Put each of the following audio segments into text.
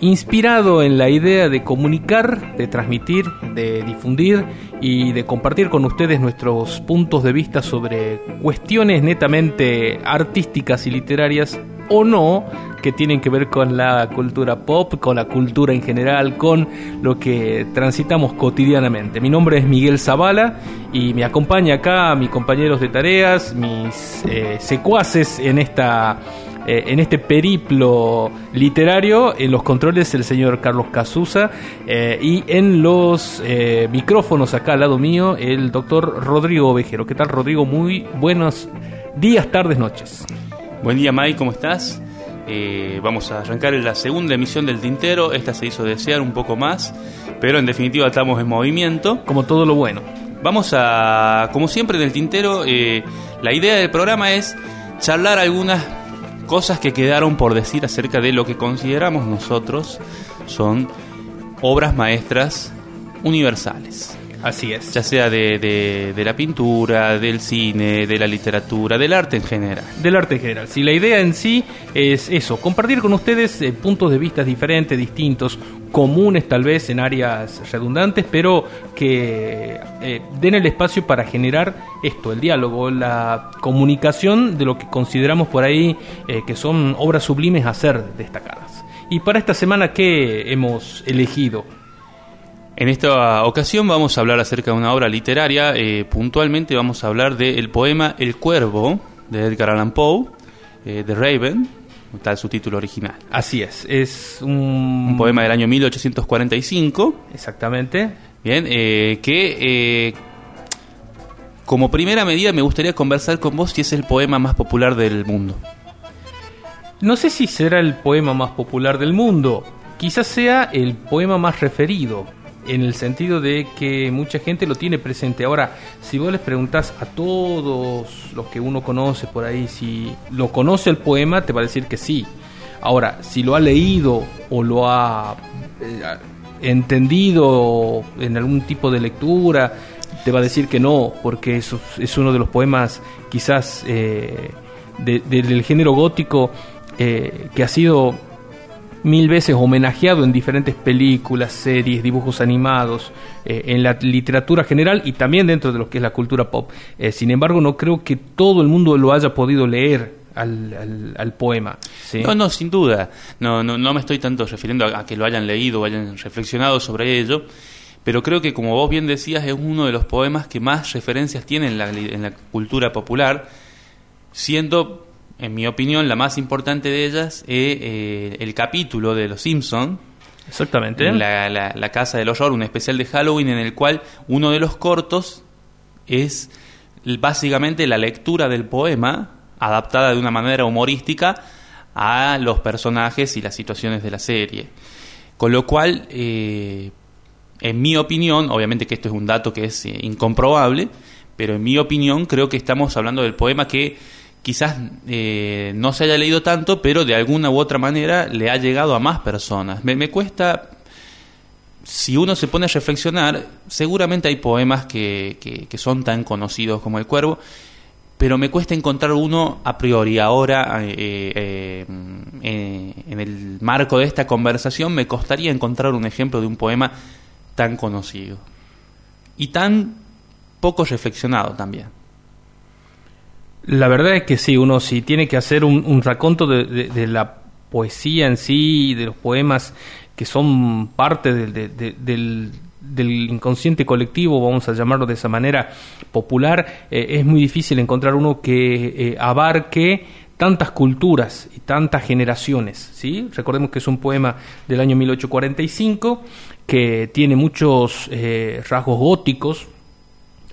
inspirado en la idea de comunicar, de transmitir, de difundir y de compartir con ustedes nuestros puntos de vista sobre cuestiones netamente artísticas y literarias o no que tienen que ver con la cultura pop, con la cultura en general, con lo que transitamos cotidianamente. Mi nombre es Miguel Zavala y me acompaña acá mis compañeros de tareas, mis eh, secuaces en esta eh, en este periplo literario, en los controles el señor Carlos Casusa eh, y en los eh, micrófonos acá al lado mío el doctor Rodrigo Ovejero. ¿Qué tal Rodrigo? Muy buenos días, tardes, noches. Buen día Mike, ¿cómo estás? vamos a arrancar en la segunda emisión del Tintero. Esta se hizo desear un poco más, pero en definitiva estamos en movimiento. Como todo lo bueno. Vamos a, como siempre en el Tintero, la idea del programa es charlar algunas cosas que quedaron por decir acerca de lo que consideramos nosotros son obras maestras universales. Así es. Ya sea de, de, la pintura, del cine, de la literatura, del arte en general. Del arte en general. Si la idea en sí es eso, compartir con ustedes eh, puntos de vista diferentes, distintos, comunes tal vez en áreas redundantes, pero que eh, den el espacio para generar esto, el diálogo, la comunicación de lo que consideramos por ahí eh, que son obras sublimes a ser destacadas. Y para esta semana, ¿qué hemos elegido? En esta ocasión vamos a hablar acerca de una obra literaria, eh, puntualmente vamos a hablar del poema El Cuervo de Edgar Allan Poe, eh, The Raven, tal su título original. Así es, es un... poema del año 1845. Exactamente. Bien, eh, que como primera medida me gustaría conversar con vos si es el poema más popular del mundo. No sé si será el poema más popular del mundo, quizás sea el poema más referido en el sentido de que mucha gente lo tiene presente. Ahora, si vos les preguntás a todos los que uno conoce por ahí si lo conoce el poema, te va a decir que sí. Ahora, si lo ha leído o lo ha eh, entendido en algún tipo de lectura, te va a decir que no, porque eso es uno de los poemas quizás eh, del género gótico eh, que ha sido mil veces homenajeado en diferentes películas, series, dibujos animados, eh, en la literatura general y también dentro de lo que es la cultura pop. Eh, sin embargo, no creo que todo el mundo lo haya podido leer al, poema. No, no, sin duda. No, no, no me estoy tanto refiriendo a, que lo hayan leído o hayan reflexionado sobre ello, pero creo que, como vos bien decías, es uno de los poemas que más referencias tiene en la, en la cultura popular, siendo en mi opinión, la más importante de ellas es eh, el capítulo de Los Simpson. Exactamente. La, la, Casa del Horror, un especial de Halloween en el cual uno de los cortos es básicamente la lectura del poema adaptada de una manera humorística a los personajes y las situaciones de la serie. Con lo cual, eh, en mi opinión, obviamente que esto es un dato que es eh, incomprobable, pero en mi opinión creo que estamos hablando del poema que quizás eh, no se haya leído tanto, pero de alguna u otra manera le ha llegado a más personas. Me, cuesta, si uno se pone a reflexionar, seguramente hay poemas que, son tan conocidos como El Cuervo, pero me cuesta encontrar uno a priori. Ahora, eh, eh, en el marco de esta conversación, me costaría encontrar un ejemplo de un poema tan conocido y tan poco reflexionado también. La verdad es que sí, uno si tiene que hacer un, raconto de, la poesía en sí, de los poemas que son parte del, inconsciente colectivo, vamos a llamarlo de esa manera popular, eh, es muy difícil encontrar uno que eh, abarque tantas culturas y tantas generaciones. ¿sí? Recordemos que es un poema del año 1845 que tiene muchos eh, rasgos góticos,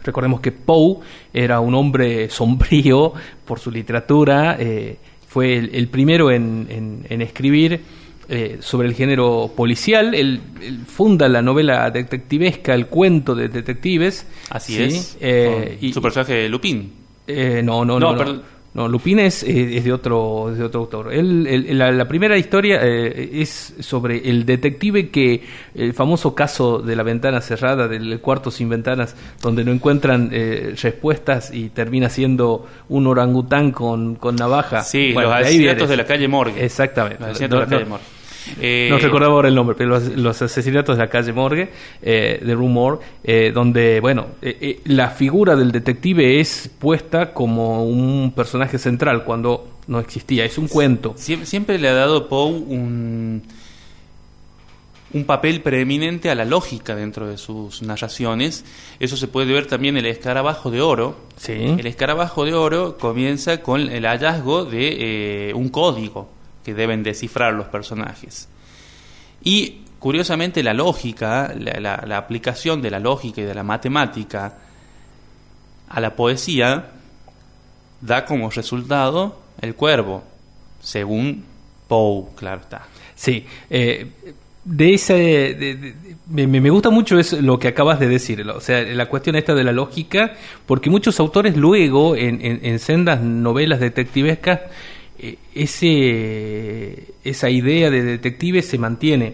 Recordemos que Poe era un hombre sombrío por su literatura, eh, fue el, primero en, escribir eh, sobre el género policial. Él, funda la novela detectivesca, el cuento de detectives. Así es. Eh, y, su personaje Lupin. no, no, no. no, no, Lupin es, es, de otro de otro autor. Él, la, primera historia eh, es sobre el detective que el famoso caso de la ventana cerrada del cuarto sin ventanas, donde no encuentran eh, respuestas y termina siendo un orangután con, con navaja. Sí, los asesinatos de la calle Morgue. Exactamente. Los de la calle Morgue. Eh, no recordaba ahora el nombre, pero los, los asesinatos de la calle Morgue, eh, de Rumor, eh, donde, bueno, eh, la figura del detective es puesta como un personaje central cuando no existía, es un cuento. Siempre, siempre le ha dado Poe un, un papel preeminente a la lógica dentro de sus narraciones. Eso se puede ver también en el escarabajo de oro. Sí. El escarabajo de oro comienza con el hallazgo de eh, un código que deben descifrar los personajes. Y curiosamente la lógica, la, aplicación de la lógica y de la matemática a la poesía da como resultado el cuervo, según Poe, claro está. Sí, eh, de ese, me, me gusta mucho es lo que acabas de decir, o sea, la cuestión esta de la lógica, porque muchos autores luego en, en- en sendas novelas detectivescas ese esa idea de detective se mantiene.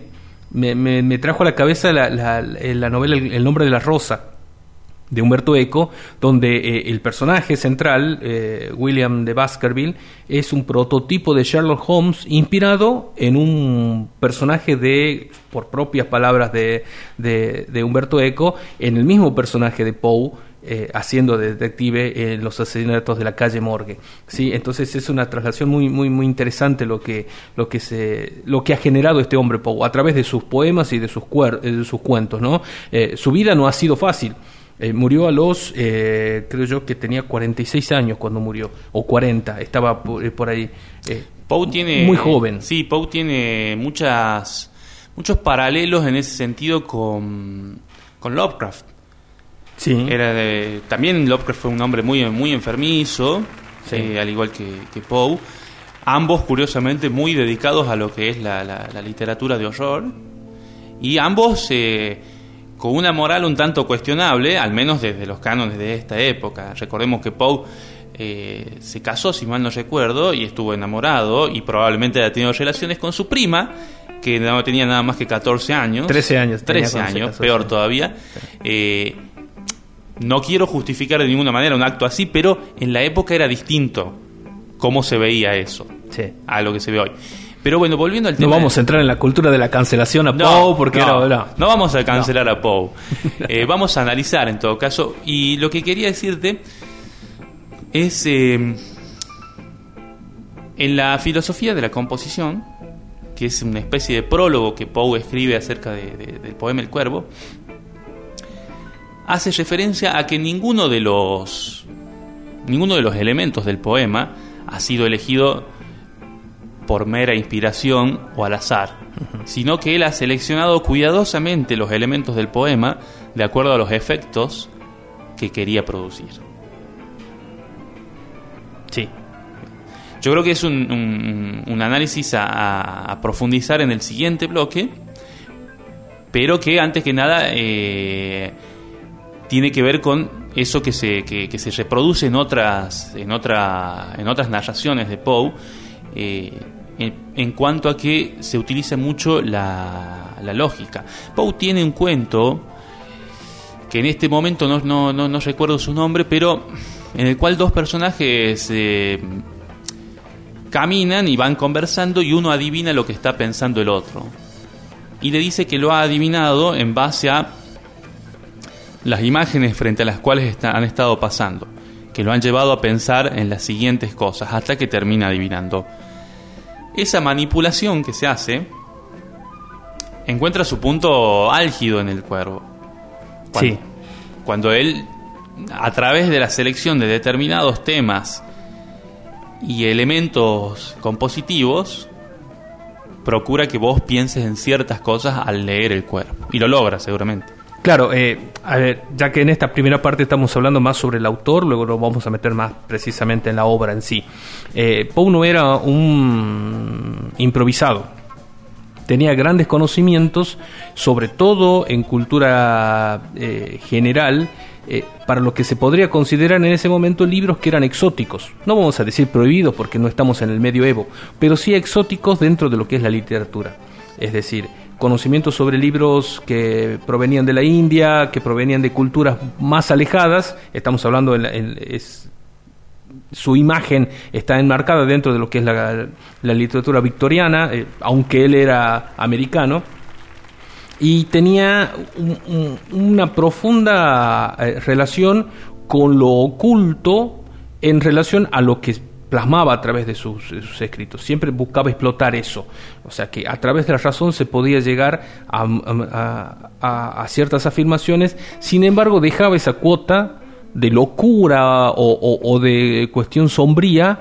Me, trajo a la cabeza la, la- la novela el, El nombre de la rosa de Humberto Eco, donde eh, el personaje central, eh, William de Baskerville, es un prototipo de Sherlock Holmes inspirado en un personaje de, por propias palabras de, de, de Humberto Eco, en el mismo personaje de Poe, eh, haciendo de detective en los asesinatos de la calle Morgue. ¿sí? Entonces es una traslación muy, muy, muy interesante lo que, lo, que se, lo que ha generado este hombre Poe a través de sus poemas y de sus, cuer- eh, de sus cuentos. ¿no? Eh, su vida no ha sido fácil. Eh, murió a los, eh, creo yo que tenía 46 años cuando murió, o 40, estaba por, eh, por ahí. eh, Poe tiene Muy joven. Sí, Poe tiene muchas muchos paralelos en ese sentido con, con Lovecraft. Sí. Era de- también Lovecraft fue un hombre muy muy enfermizo, Sí. eh, al igual que, que Poe. Ambos, curiosamente, muy dedicados a lo que es la, la- la literatura de horror. Y ambos eh, con una moral un tanto cuestionable, al menos desde los cánones de esta época. Recordemos que Poe eh, se casó, si mal no recuerdo, y estuvo enamorado y probablemente haya tenido relaciones con su prima, que no tenía nada más que 14 años. 13 años tenía 13 cuando se años, peor todavía. Eh, no quiero justificar de ninguna manera un acto así, pero en la época era distinto cómo se veía eso sí. a lo que se ve hoy. Pero bueno, volviendo al No tema. vamos a entrar en la cultura de la cancelación a No, Poe porque no, era... no. no vamos a cancelar a Poe. Eh, vamos a analizar en todo caso. Y lo que quería decirte es. eh, en la filosofía de la composición, que es una especie de prólogo que Poe escribe acerca de- de- del poema El Cuervo, hace referencia a que ninguno de los ninguno de los elementos del poema ha sido elegido por mera inspiración o al azar, sino que él ha seleccionado cuidadosamente los elementos del poema de acuerdo a los efectos que quería producir. Sí. Yo creo que es un, un- un análisis a, a- a profundizar en el siguiente bloque, pero que antes que nada eh, tiene que ver con eso que se, que, se reproduce en otras, en, otra, en otras narraciones de Poe, eh, en, en cuanto a que se utiliza mucho la, la lógica. Poe tiene un cuento que en este momento no, no, no, no recuerdo su nombre, pero en el cual dos personajes eh, caminan y van conversando y uno adivina lo que está pensando el otro. Y le dice que lo ha adivinado en base a las imágenes frente a las cuales está- han estado pasando, que lo han llevado a pensar en las siguientes cosas hasta que termina adivinando. Esa manipulación que se hace encuentra su punto álgido en el cuervo. Cuando, Sí. cuando él, a través de la selección de determinados temas y elementos compositivos, procura que vos pienses en ciertas cosas al leer el cuerpo. Y lo logra, seguramente. Claro, eh, a ver, ya que en esta primera parte estamos hablando más sobre el autor, luego nos vamos a meter más precisamente en la obra en sí. Eh, Poe no era un improvisado. Tenía grandes conocimientos, sobre todo en cultura eh, general, eh, para lo que se podría considerar en ese momento libros que eran exóticos. No vamos a decir prohibidos porque no estamos en el medioevo, pero sí exóticos dentro de lo que es la literatura. Es decir, conocimientos sobre libros que provenían de la India, que provenían de culturas más alejadas. Estamos hablando en, en- es su imagen está enmarcada dentro de lo que es la, la literatura victoriana, eh, aunque él era americano, y tenía un- un- una profunda eh, relación con lo oculto en relación a lo que plasmaba a través de sus, escritos. Siempre buscaba explotar eso. O sea que a través de la razón se podía llegar a, a- ciertas afirmaciones, sin embargo dejaba esa cuota de locura o, de cuestión sombría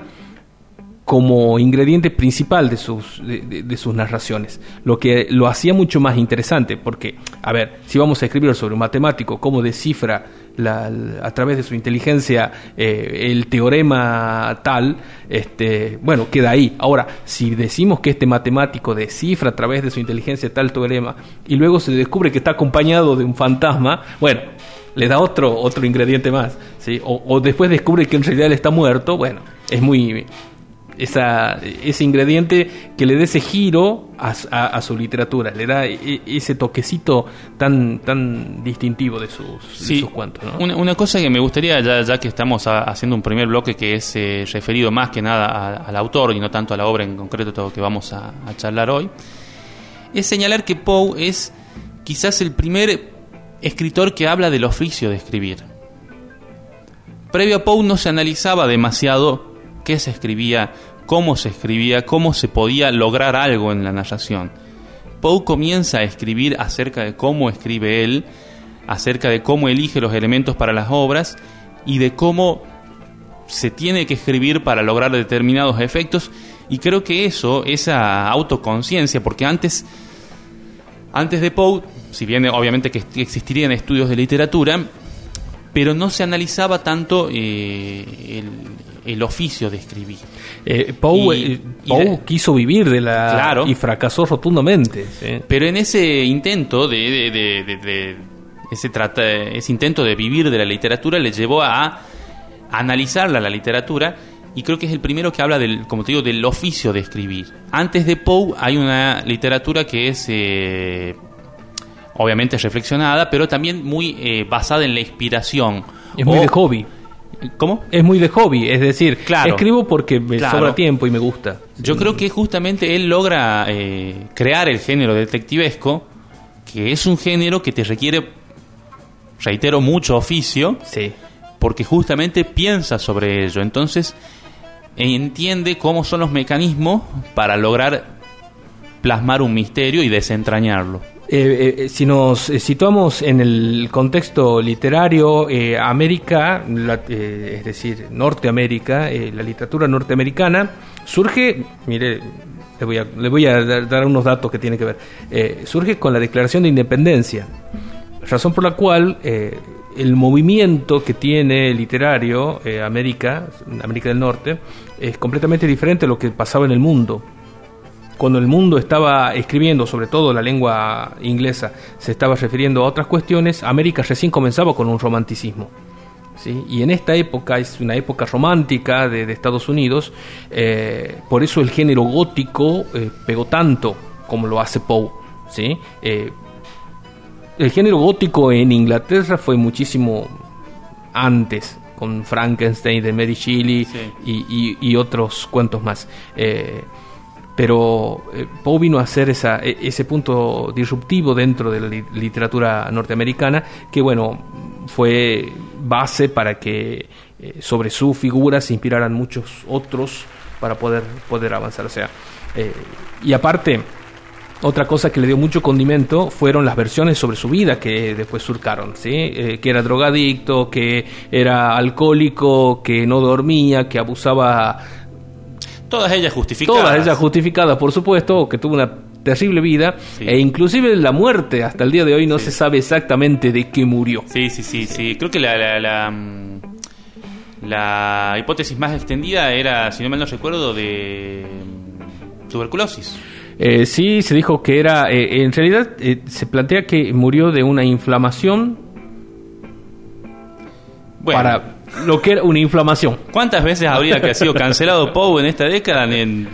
como ingrediente principal de sus, de- de sus narraciones, lo que lo hacía mucho más interesante, porque, a ver, si vamos a escribir sobre un matemático, cómo descifra la- a través de su inteligencia eh, el teorema tal, este, bueno, queda ahí. Ahora, si decimos que este matemático descifra a través de su inteligencia tal teorema y luego se descubre que está acompañado de un fantasma, bueno, le da otro, otro ingrediente más, ¿sí? O, o después descubre que en realidad él está muerto, bueno, es muy esa, ese ingrediente que le dé ese giro a, a- a su literatura, le da e- ese toquecito tan, tan distintivo de sus, de Sí, sus cuentos. ¿no? una, una cosa que me gustaría, ya, ya que estamos a- haciendo un primer bloque que es eh, referido más que nada al autor y no tanto a la obra en concreto todo que vamos a, a charlar hoy, es señalar que Poe es quizás el primer escritor que habla del oficio de escribir. Previo a Poe no se analizaba demasiado qué se escribía, cómo se escribía, cómo se podía lograr algo en la narración. Poe comienza a escribir acerca de cómo escribe él, acerca de cómo elige los elementos para las obras y de cómo se tiene que escribir para lograr determinados efectos y creo que eso, esa autoconciencia, porque antes, antes de Poe, si bien obviamente que existirían estudios de literatura, pero no se analizaba tanto eh, el, el oficio de escribir. Eh, Poe, Y- eh, y quiso vivir de la Claro. y fracasó rotundamente. ¿sí? Pero en ese intento de, de- de- de- de- ese trata, ese intento de vivir de la literatura le llevó a analizarla la literatura y creo que es el primero que habla del, como te digo, del oficio de escribir. Antes de Poe hay una literatura que es eh, obviamente reflexionada, pero también muy eh, basada en la inspiración. Es muy O- de hobby. ¿Cómo? Es muy de hobby, es decir, Claro. escribo porque me Claro. sobra tiempo y me gusta. Yo creo que justamente él logra eh, crear el género detectivesco, que es un género que te requiere, reitero, mucho oficio, Sí. porque justamente piensa sobre ello. Entonces, entiende cómo son los mecanismos para lograr plasmar un misterio y desentrañarlo. Eh, eh, si nos eh, situamos en el contexto literario, eh, América, la- eh, es decir, Norteamérica, eh, la literatura norteamericana, surge, mire, le voy a, le voy a dar, unos datos que tienen que ver, surge con la Declaración de Independencia, razón por la cual el movimiento que tiene literario América, América del Norte, es completamente diferente a lo que pasaba en el mundo cuando el mundo estaba escribiendo, sobre todo la lengua inglesa, se estaba refiriendo a otras cuestiones, América recién comenzaba con un romanticismo. ¿sí? Y en esta época, es una época romántica de, de Estados Unidos, eh, por eso el género gótico eh, pegó tanto como lo hace Poe. ¿sí? Eh, el género gótico en Inglaterra fue muchísimo antes, con Frankenstein de Mary Shelley Sí. y, y- y otros cuentos más. Eh, pero eh, Poe vino a hacer esa, e- ese punto disruptivo dentro de la li- literatura norteamericana que, bueno, fue base para que eh, sobre su figura se inspiraran muchos otros para poder, poder avanzar. Sea, eh, y aparte, otra cosa que le dio mucho condimento fueron las versiones sobre su vida que después surcaron, ¿sí? Eh, que era drogadicto, que era alcohólico, que no dormía, que abusaba Todas ellas justificadas. Todas ellas justificadas, por supuesto, que tuvo una terrible vida Sí. e inclusive la muerte hasta el día de hoy no se sabe exactamente de qué murió. Sí, sí, sí, sí. Creo que la, la, la, mm, la hipótesis más extendida era, si no mal no recuerdo, de mm, tuberculosis. Eh, sí, se dijo que era, eh, en realidad eh, se plantea que murió de una inflamación Bueno, para lo que era una inflamación. ¿cuántas veces habría que ha sido cancelado Poe en esta década? En,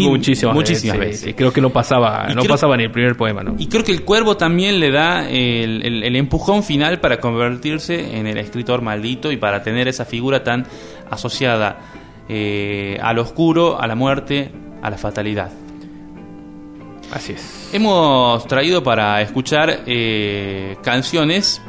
muchísimas, muchísimas veces, creo que no pasaba, Y no creo- pasaba ni el primer poema, ¿no? Y creo que el cuervo también le da el, el- el empujón final para convertirse en el escritor maldito y para tener esa figura tan asociada eh, al oscuro, a la muerte, a la fatalidad. Así es. Hemos traído para escuchar eh, canciones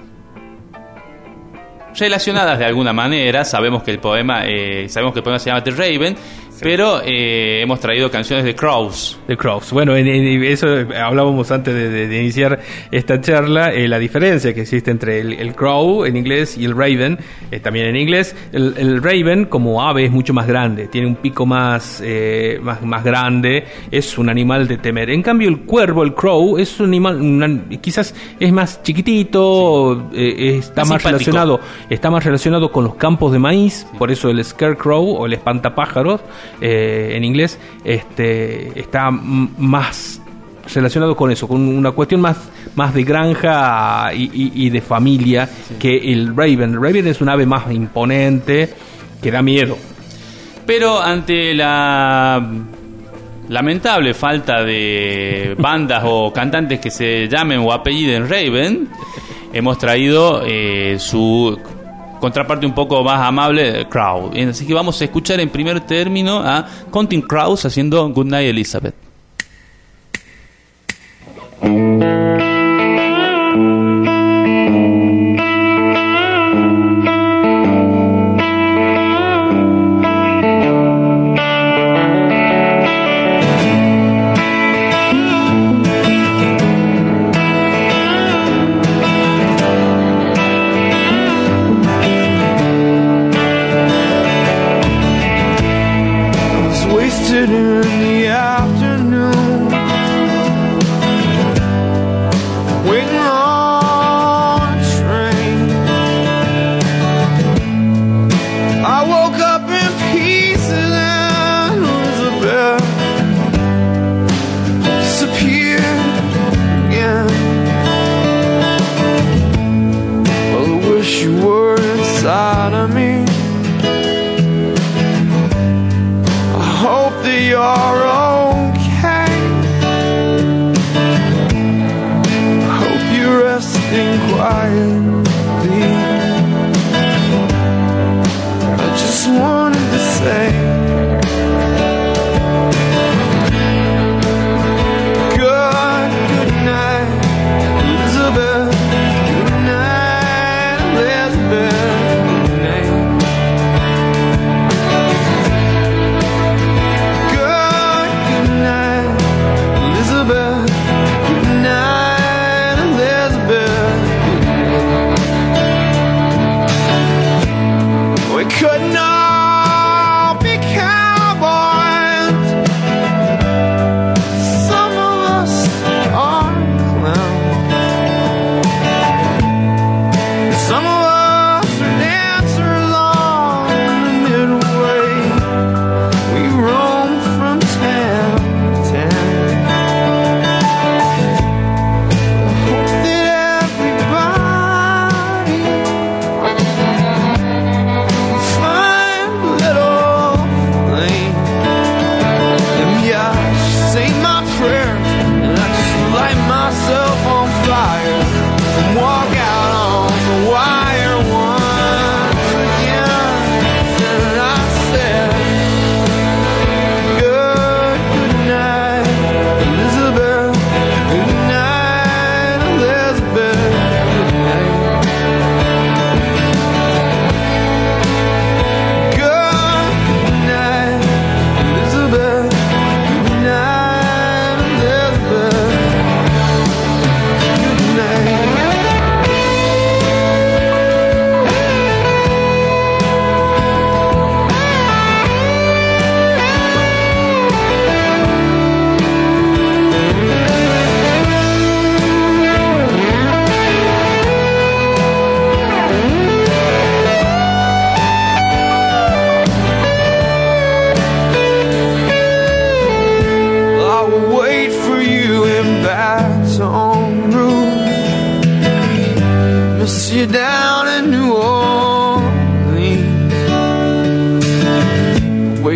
relacionadas de alguna manera. Sabemos que el poema, eh, sabemos que el poema se llama The Raven, pero eh, hemos traído canciones de Crows. De Crows. Bueno, en, en eso hablábamos antes de, de, de iniciar esta charla, eh, la diferencia que existe entre el, el, Crow en inglés y el Raven, eh, también en inglés. El, el, Raven como ave es mucho más grande, tiene un pico más, eh, más, más grande, es un animal de temer. En cambio el cuervo, el Crow, es un animal, una, quizás es más chiquitito, sí. está más, más relacionado, está más relacionado con los campos de maíz, sí. por eso el Scarecrow o el espantapájaros eh, en inglés, este, está más relacionado con eso, con una cuestión más, más de granja y, y, y de familia sí. que el Raven. El Raven es un ave más imponente que da miedo. Pero ante la lamentable falta de bandas o cantantes que se llamen o apelliden Raven, hemos traído eh, su contraparte un poco más amable, Crow. Así que vamos a escuchar en primer término a Counting Crows haciendo Goodnight Elizabeth.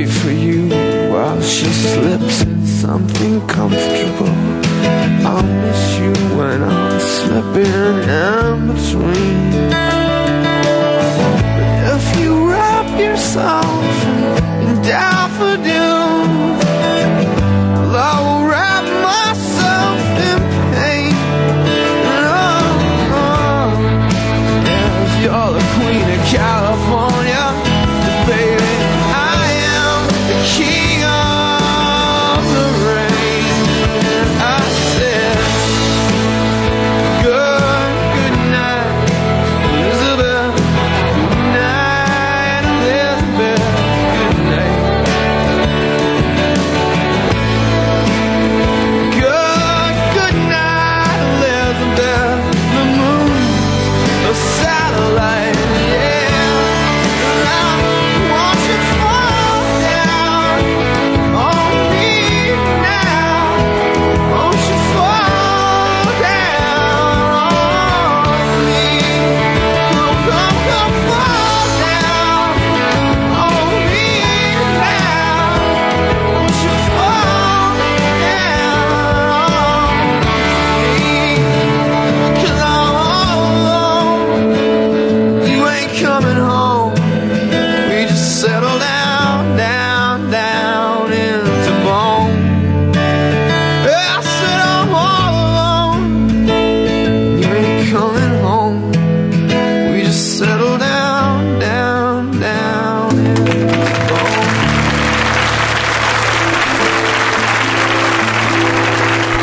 wait for you while she slips in something comfortable. I'll miss you when I'm slipping in between.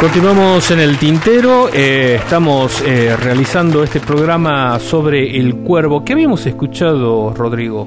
Continuamos en el tintero, eh, estamos eh, realizando este programa sobre el cuervo. ¿Qué habíamos escuchado, Rodrigo?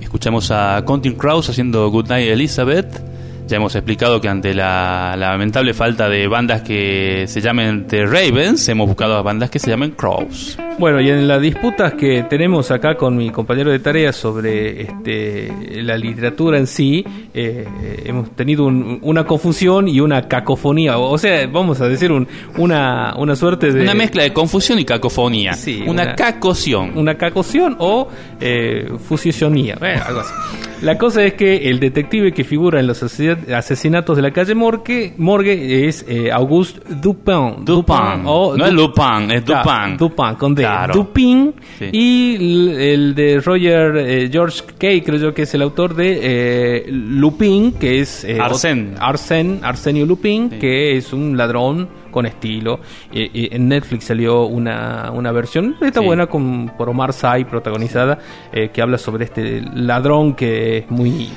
Escuchamos a Contin Kraus haciendo Goodnight Elizabeth ya hemos explicado que ante la, lamentable falta de bandas que se llamen The Ravens, hemos buscado a bandas que se llamen Crows. Bueno, y en las disputas que tenemos acá con mi compañero de tarea sobre este, la literatura en sí, eh, hemos tenido una confusión y una cacofonía. O sea, vamos a decir una, una suerte de... Una mezcla de confusión y cacofonía. Sí, una, una cacoción. Una cacoción o eh, fusionía. algo así. La cosa es que el detective que figura en los asesinatos de la calle Morgue, Morgue es eh, Auguste Dupin. Dupin. o no es Lupin, es Dupin. Dupin, con D. Dupin. Y el de Roger eh, George Kay, creo yo que es el autor de eh, Lupin, que es... Arsène. Arsène, Arsenio Lupin, que es un ladrón con estilo. en Netflix salió una, una versión, está buena, con, por Omar Sy, protagonizada, eh, que habla sobre este ladrón que es muy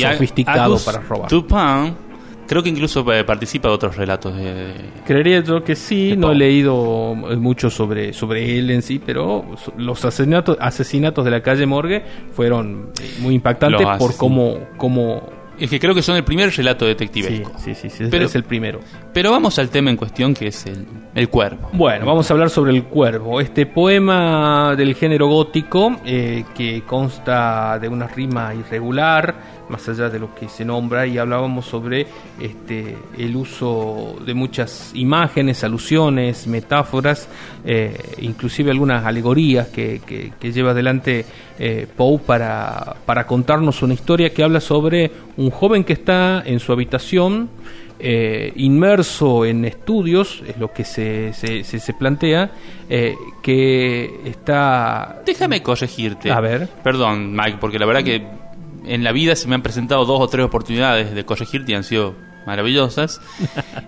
sofisticado para robar. Dupin, creo que incluso eh, participa de otros relatos. De, Creería yo que sí, no he leído mucho sobre, sobre él en sí, pero los asesinatos, asesinatos de la calle Morgue fueron eh, muy impactantes por cómo, cómo es que creo que son el primer relato detectivesco. Sí, sí, sí, pero, es el primero. Pero vamos al tema en cuestión que es el, el cuervo. Bueno, vamos a hablar sobre el cuervo. Este poema del género gótico eh, que consta de una rima irregular, más allá de lo que se nombra, y hablábamos sobre este, el uso de muchas imágenes, alusiones, metáforas, eh, inclusive algunas alegorías que, que, lleva adelante eh, Poe para, para contarnos una historia que habla sobre un joven que está en su habitación, eh, inmerso en estudios, es lo que se, se, se, plantea, que está... Déjame corregirte. A ver. Perdón, Mike, porque la verdad que en la vida se me han presentado dos o tres oportunidades de corregirte y han sido maravillosas.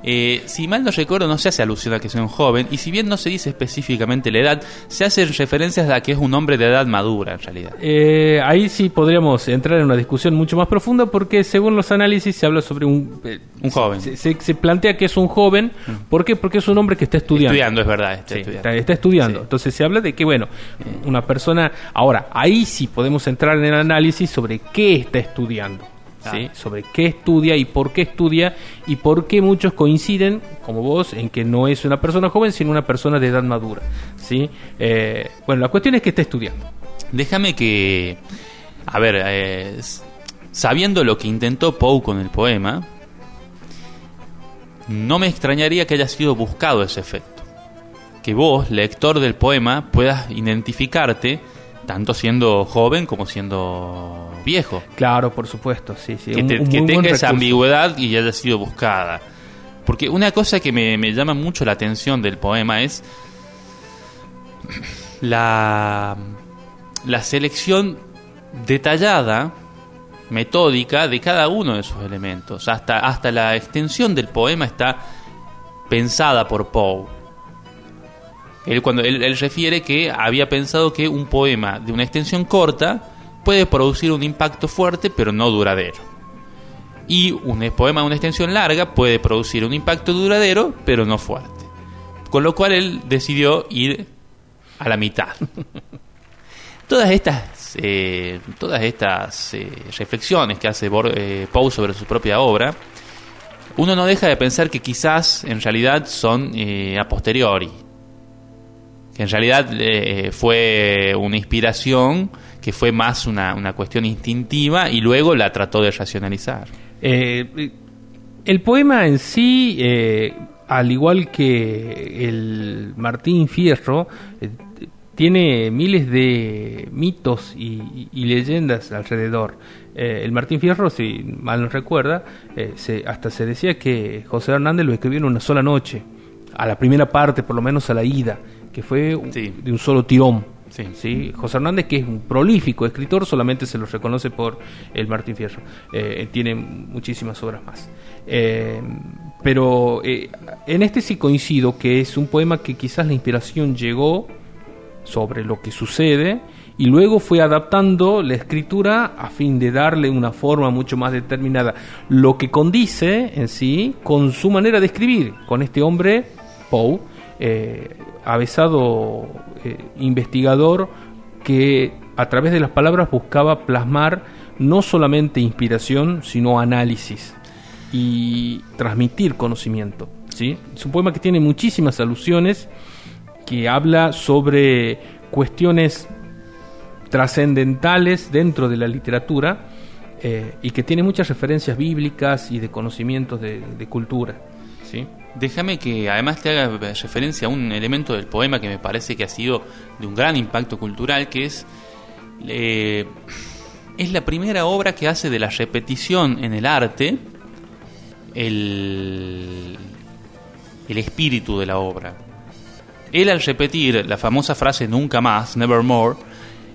Eh, si mal no recuerdo, no se hace alusión a que sea un joven, y si bien no se dice específicamente la edad, se hacen referencias a que es un hombre de edad madura, en realidad. Eh, ahí sí podríamos entrar en una discusión mucho más profunda, porque según los análisis se habla sobre un... Eh, un joven. Se, plantea que es un joven, mm. ¿por qué? Porque es un hombre que está estudiando. Estudiando, es verdad. Está estudiando. Entonces se habla de que, bueno, una persona... Ahora, ahí sí podemos entrar en el análisis sobre qué está estudiando sobre qué estudia y por qué estudia y por qué muchos coinciden, como vos, en que no es una persona joven, sino una persona de edad madura. ¿sí? Eh, bueno, la cuestión es que está estudiando. Déjame que, a ver, eh, sabiendo lo que intentó Poe con el poema, no me extrañaría que haya sido buscado ese efecto. Que vos, lector del poema, puedas identificarte tanto siendo joven como siendo viejo. Claro, por supuesto, sí, sí. Que, tenga esa ambigüedad y haya sido buscada. Porque una cosa que me, llama mucho la atención del poema es la, la selección detallada, metódica de cada uno de esos elementos. Hasta, hasta la extensión del poema está pensada por Poe. Él, cuando, él, refiere que había pensado que un poema de una extensión corta puede producir un impacto fuerte pero no duradero. Y un poema de una extensión larga puede producir un impacto duradero pero no fuerte. Con lo cual él decidió ir a la mitad. todas estas, eh, todas estas eh, reflexiones que hace eh, Poe sobre su propia obra, uno no deja de pensar que quizás en realidad son a posteriori que en realidad eh, fue una inspiración que fue más una, una, cuestión instintiva y luego la trató de racionalizar. Eh, el poema en sí, eh, al igual que el Martín Fierro, tiene miles de mitos y, leyendas alrededor. el Martín Fierro, si mal no recuerda, hasta se decía que José Hernández lo escribió en una sola noche, a la primera parte, por lo menos a la ida que fue de un solo tirón. Sí. José Hernández, que es un prolífico escritor, solamente se lo reconoce por el Martín Fierro. Eh, tiene muchísimas obras más. Eh, pero eh, en este sí coincido que es un poema que quizás la inspiración llegó sobre lo que sucede y luego fue adaptando la escritura a fin de darle una forma mucho más determinada, lo que condice en sí con su manera de escribir, con este hombre, Poe, eh, avesado eh, investigador que a través de las palabras buscaba plasmar no solamente inspiración, sino análisis y transmitir conocimiento. ¿sí? Es un poema que tiene muchísimas alusiones, que habla sobre cuestiones trascendentales dentro de la literatura eh, y que tiene muchas referencias bíblicas y de conocimientos de, cultura. ¿sí? Déjame que además te haga referencia a un elemento del poema que me parece que ha sido de un gran impacto cultural, que es, eh, es la primera obra que hace de la repetición en el arte el, el espíritu de la obra. Él al repetir la famosa frase nunca más, nevermore,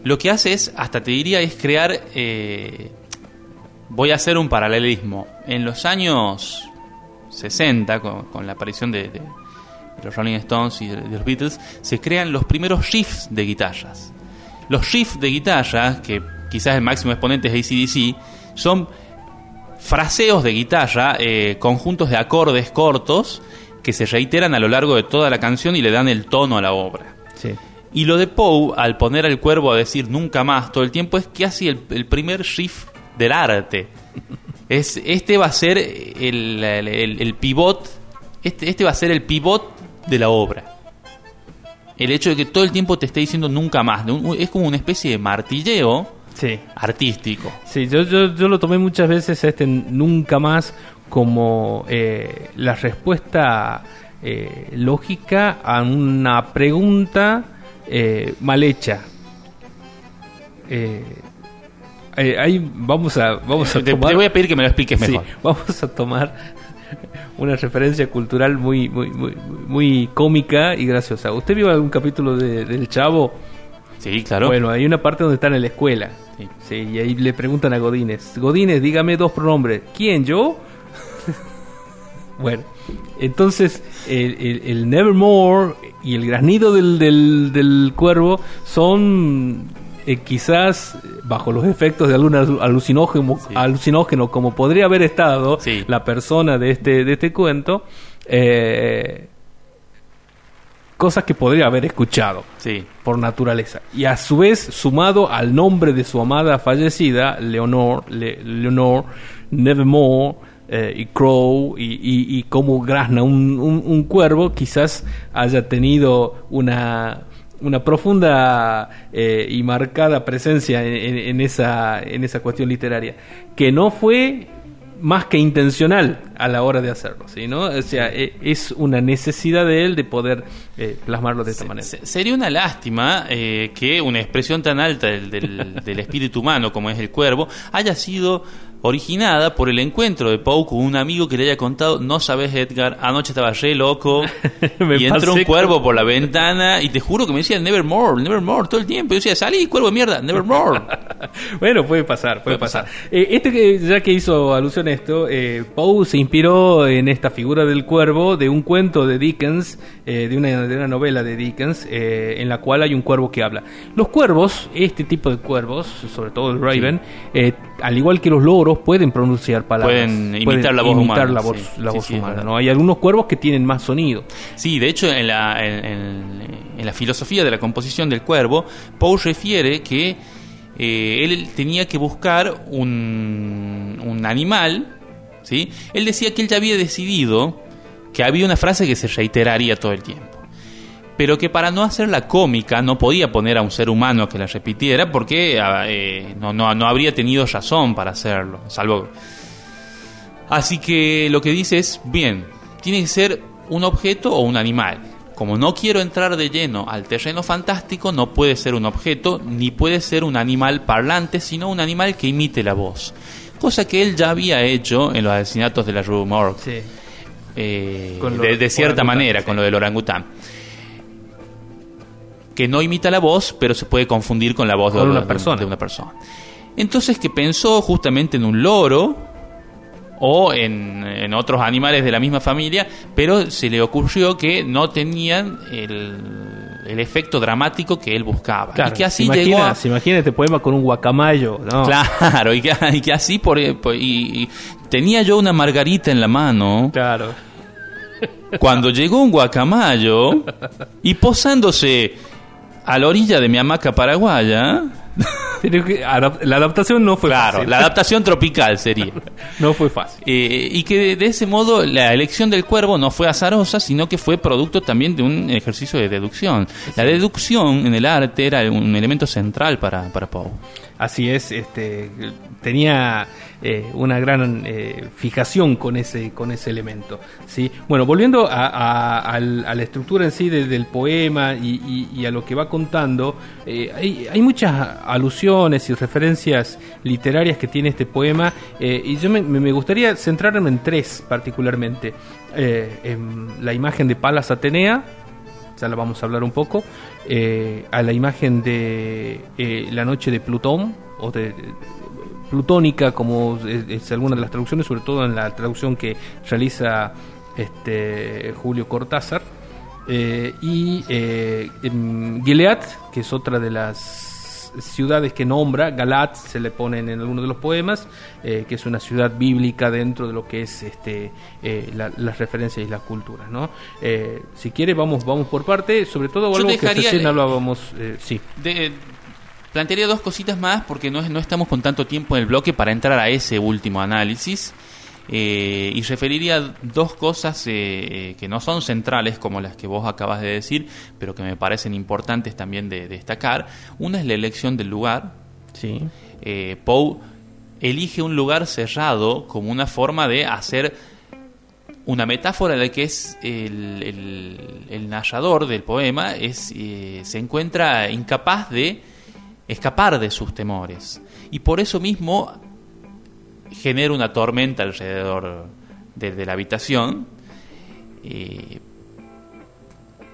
lo que hace es, hasta te diría, es crear, eh, voy a hacer un paralelismo. En los años 60, con, la aparición de, los Rolling Stones y de, los Beatles, se crean los primeros riffs de guitarras. Los riffs de guitarra, que quizás el máximo exponente es ACDC, son fraseos de guitarra, eh, conjuntos de acordes cortos que se reiteran a lo largo de toda la canción y le dan el tono a la obra. Y lo de Poe, al poner al cuervo a decir nunca más todo el tiempo, es casi el, el primer riff del arte. Es, este va a ser el, el, pivot, este, este va a ser el pivot de la obra. El hecho de que todo el tiempo te esté diciendo nunca más. Es como una especie de martilleo artístico. Sí, yo, yo, yo, lo tomé muchas veces este nunca más como eh, la respuesta eh, lógica a una pregunta eh, mal hecha. Ahí vamos a vamos a te, voy a pedir que me lo expliques mejor. vamos a tomar una referencia cultural muy muy muy muy cómica y graciosa. ¿Usted vio algún capítulo de, del Chavo? Sí, claro. Bueno, hay una parte donde están en la escuela. Sí. y ahí le preguntan a Godínez, Godínez, dígame dos pronombres. ¿Quién, yo? bueno, entonces el, el, Nevermore y el granido del, del, cuervo son eh, quizás bajo los efectos de algún alucinógeno, alucinógeno como podría haber estado la persona de este, de este cuento, eh, cosas que podría haber escuchado sí. por naturaleza. Y a su vez, sumado al nombre de su amada fallecida, Leonor, Leonor Nevermore, eh, y Crow, y, y, cómo grazna un, un, cuervo, quizás haya tenido una, una profunda eh, y marcada presencia en, en, esa, en esa cuestión literaria, que no fue más que intencional a la hora de hacerlo, ¿sí? ¿no? O sea, e, es una necesidad de él de poder eh, plasmarlo de esta manera. Sería una lástima eh, que una expresión tan alta del, del, espíritu humano como es el cuervo haya sido originada por el encuentro de Poe con un amigo que le haya contado, no sabes Edgar, anoche estaba re loco y entró un cuervo por la ventana y te juro que me decía Nevermore, Nevermore todo el tiempo. Y yo decía, salí, cuervo de mierda, Nevermore. bueno, puede pasar, puede, pasar. Eh, este que ya que hizo alusión a esto, eh, Poe se inspiró en esta figura del cuervo de un cuento de Dickens, eh, de, una, de una novela de Dickens, en la cual hay un cuervo que habla. Los cuervos, este tipo de cuervos, sobre todo el Raven, al igual que los loros, pueden pronunciar palabras. Pueden imitar la voz humana. La voz, la voz humana ¿no? Hay algunos cuervos que tienen más sonido. Sí, de hecho, en la, en, la filosofía de la composición del cuervo, Poe refiere que eh, él tenía que buscar un, un animal. ¿sí? Él decía que él ya había decidido que había una frase que se reiteraría todo el tiempo pero que para no hacerla cómica no podía poner a un ser humano que la repitiera porque ah, eh, no, no, no, habría tenido razón para hacerlo, salvo... Así que lo que dice es, bien, tiene que ser un objeto o un animal. Como no quiero entrar de lleno al terreno fantástico, no puede ser un objeto ni puede ser un animal parlante, sino un animal que imite la voz. Cosa que él ya había hecho en los asesinatos de la Rue Morgue. Eh, de, cierta manera, con lo del orangután que no imita la voz, pero se puede confundir con la voz de, una persona. de una persona. Entonces que pensó justamente en un loro o en, otros animales de la misma familia, pero se le ocurrió que no tenían el, el efecto dramático que él buscaba. Claro, y que así imagina, llegó a- se imagina este poema con un guacamayo, ¿no? Claro, y que, y que así por, por- y, y tenía yo una margarita en la mano Claro. cuando llegó un guacamayo y posándose a la orilla de mi hamaca paraguaya. Pero que adap- la adaptación no fue Claro, fácil. la adaptación tropical sería. No fue fácil. Eh, y que de, de ese modo la elección del cuervo no fue azarosa, sino que fue producto también de un ejercicio de deducción. La deducción en el arte era un elemento central para, para Poe. Así es, este, tenía eh, una gran eh, fijación con ese, con ese elemento. ¿sí? Bueno, volviendo a, la estructura en sí de- del poema y, a lo que va contando, eh, hay, muchas alusiones y referencias literarias que tiene este poema y yo me, gustaría centrarme en tres particularmente. En la imagen de Palas Atenea, ya la vamos a hablar un poco, a la imagen de la noche de Plutón, o de- plutónica, como es, es alguna de las traducciones, sobre todo en la traducción que realiza este Julio Cortázar, eh, y eh, Gilead, que es otra de las ciudades que nombra, Galat se le ponen en algunos de los poemas, eh, que es una ciudad bíblica dentro de lo que es este la- las referencias y las culturas. ¿no? Si quiere, vamos, vamos por parte, sobre todo Yo algo que recién hablábamos, sí. De- plantearía dos cositas más porque no, no estamos con tanto tiempo en el bloque para entrar a ese último análisis. Eh, y referiría dos cosas eh, que no son centrales como las que vos acabas de decir, pero que me parecen importantes también de, destacar. Una es la elección del lugar. Sí. Eh, Poe elige un lugar cerrado como una forma de hacer una metáfora de que es el, el- el narrador del poema es, se encuentra incapaz de escapar de sus temores y por eso mismo genera una tormenta alrededor de, de la habitación eh,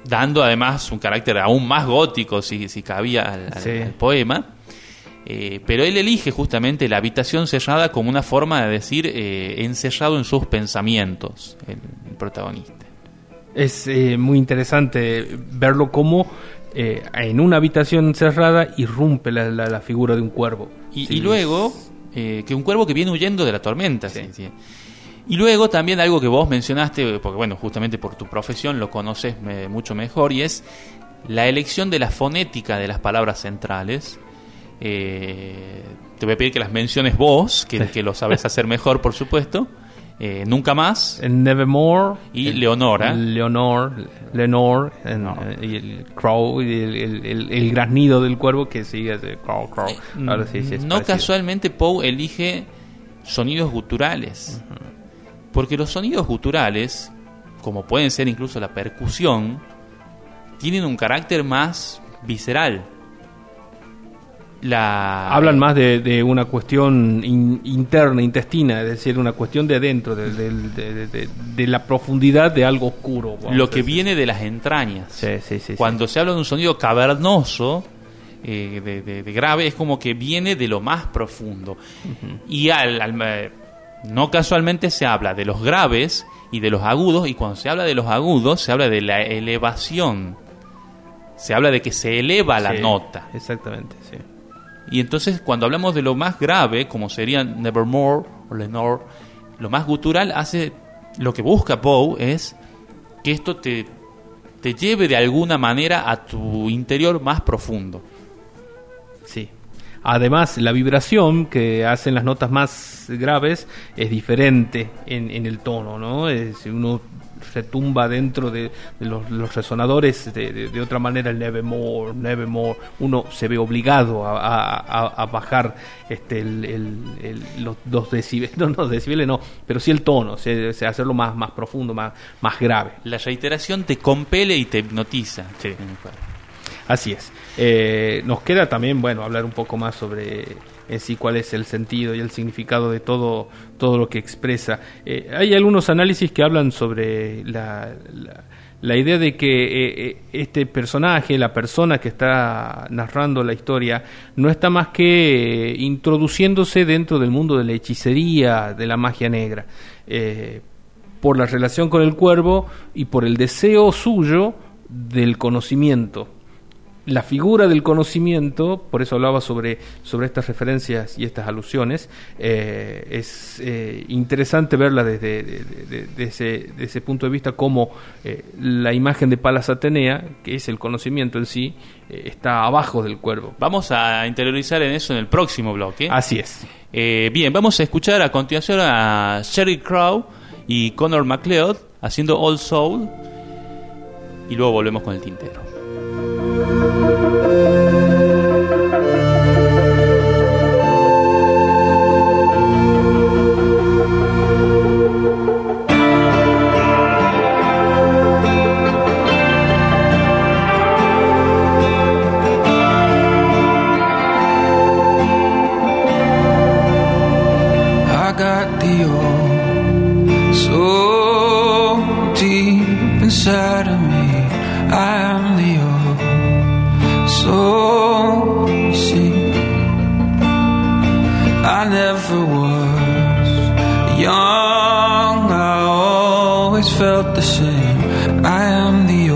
dando además un carácter aún más gótico si, si cabía al, al- Sí. al poema eh, pero él elige justamente la habitación cerrada como una forma de decir eh, encerrado en sus pensamientos, el, el protagonista. Es eh, muy interesante verlo como eh, en una habitación cerrada irrumpe la, la- la figura de un cuervo. Y, Sí, y luego, eh, que un cuervo que viene huyendo de la tormenta. Sí. sí, sí. Y luego también algo que vos mencionaste, porque bueno, justamente por tu profesión lo conoces eh, mucho mejor, y es la elección de la fonética de las palabras centrales. Eh, te voy a pedir que las menciones vos, que, que lo sabes hacer mejor, por supuesto. Eh, nunca más. Nevermore. Y el- Leonora. Leonor, Lenore, No. eh, y el crow, y el, el, el- graznido del cuervo que sigue ese crow, crow. Ahora sí, sí, es no parecido. casualmente Poe elige sonidos guturales. Porque los sonidos guturales, como pueden ser incluso la percusión, tienen un carácter más visceral. La, Hablan más de, de una cuestión in- interna, intestina, es decir, una cuestión de adentro, de, de- de- la profundidad de algo oscuro. lo que viene de las entrañas. Sí, sí, sí. Cuando se habla de un sonido cavernoso, eh, de, grave, es como que viene de lo más profundo. Y al, al- eh, no casualmente se habla de los graves y de los agudos, y cuando se habla de los agudos, se habla de la elevación. Se habla de que se eleva la nota. Exactamente, sí. Y entonces cuando hablamos de lo más grave, como serían Nevermore o Lenore, lo más gutural hace lo que busca Poe es que esto te, te lleve de alguna manera a tu interior más profundo. Sí. Además, la vibración que hacen las notas más graves es diferente en, en el tono, ¿no? Si uno retumba dentro de, de los, los resonadores de, de- de otra manera el nevermore, nevermore, uno se ve obligado a, a- a- a bajar este, el, el- el- los dos decibeles, no, no, decibeles no, pero sí el tono, o sea, hacerlo más, más profundo, más, más grave. La reiteración te compele y te hipnotiza. Sí. Así es. Eh, nos queda también, bueno, hablar un poco más sobre en sí cuál es el sentido y el significado de todo, todo lo que expresa. Eh, hay algunos análisis que hablan sobre la, la, idea de que eh, eh, este personaje, la persona que está narrando la historia, no está más que introduciéndose dentro del mundo de la hechicería, de la magia negra. Por la relación con el cuervo y por el deseo suyo del conocimiento la figura del conocimiento, por eso hablaba sobre, sobre estas referencias y estas alusiones, eh, es eh, interesante verla desde de, ese, ese, punto de vista como eh, la imagen de Palas Atenea, que es el conocimiento en sí, está abajo del cuervo. Vamos a interiorizar en eso en el próximo bloque. Así es. bien, vamos a escuchar a continuación a Sherry Crow y Connor MacLeod haciendo All Soul y luego volvemos con el tintero. felt the same. I am the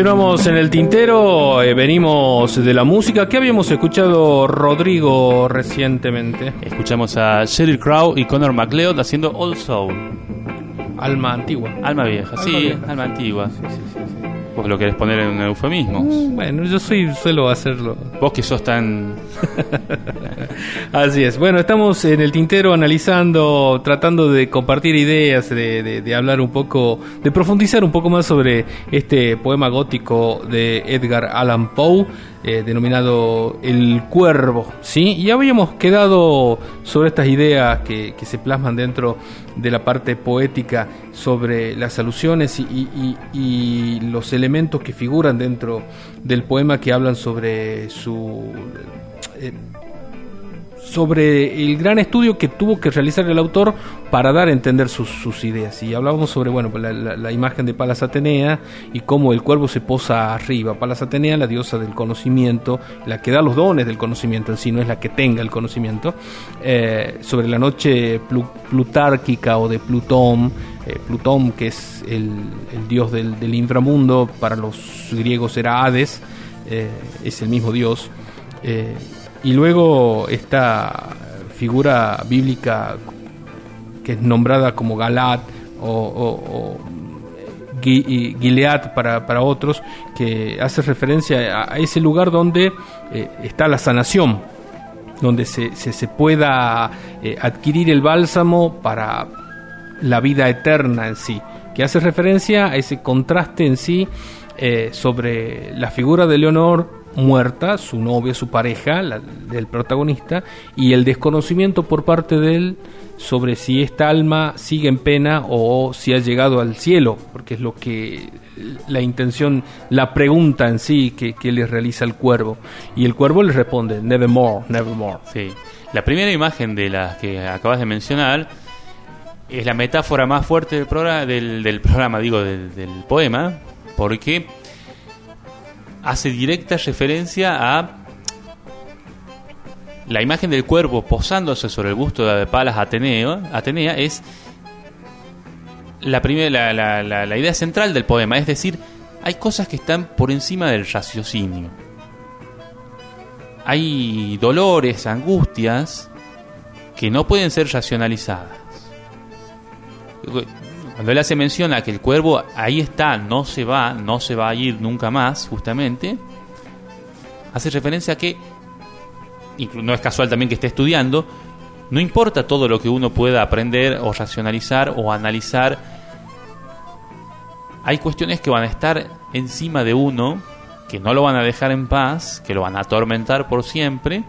Continuamos en el tintero, eh, venimos de la música. ¿Qué habíamos escuchado Rodrigo recientemente? Escuchamos a Sheryl Crow y Conor McLeod haciendo Old Soul. Alma antigua. Alma vieja, Alma sí, vieja. alma antigua. Sí, sí, sí, sí. Vos lo querés poner en un eufemismo. Bueno, yo soy, suelo hacerlo. Vos que sos tan... Así es. Bueno, estamos en el tintero analizando, tratando de compartir ideas, de, de- de hablar un poco, de profundizar un poco más sobre este poema gótico de Edgar Allan Poe, eh, denominado El Cuervo. ¿sí? Y habíamos quedado sobre estas ideas que, que se plasman dentro de la parte poética sobre las alusiones y, y- y- los elementos que figuran dentro del poema que hablan sobre su... eh, sobre el gran estudio que tuvo que realizar el autor para dar a entender sus, ideas. Y hablábamos sobre bueno, la, la- imagen de Palas Atenea y cómo el cuervo se posa arriba. Palas Atenea, la diosa del conocimiento, la que da los dones del conocimiento en sí, no es la que tenga el conocimiento. Eh, sobre la noche plu- plutárquica o de Plutón, eh, Plutón que es el, dios del, del inframundo, para los griegos era Hades, eh, es el mismo dios. Y luego esta figura bíblica que es nombrada como Galat o, Gilead para, para otros, que hace referencia a, ese lugar donde eh, está la sanación, donde se, se, se pueda eh, adquirir el bálsamo para la vida eterna en sí, que hace referencia a ese contraste en sí eh, sobre la figura de Leonor muerta, su novia, su pareja, la- del protagonista, y el desconocimiento por parte de él sobre si esta alma sigue en pena o si ha llegado al cielo, porque es lo que la intención, la pregunta en sí que, que le realiza el cuervo. Y el cuervo le responde, nevermore, nevermore. Sí. La primera imagen de las que acabas de mencionar es la metáfora más fuerte del programa, del, programa digo, del, del poema, porque hace directa referencia a la imagen del cuervo posándose sobre el busto de Palas Ateneo, Atenea es la, primera, la, la- la- idea central del poema, es decir, hay cosas que están por encima del raciocinio. Hay dolores, angustias que no pueden ser racionalizadas. Cuando él hace mención a que el cuervo ahí está, no se va, no se va a ir nunca más, justamente, hace referencia a que, no es casual también que esté estudiando, no importa todo lo que uno pueda aprender o racionalizar o analizar, hay cuestiones que van a estar encima de uno, que no lo van a dejar en paz, que lo van a atormentar por siempre,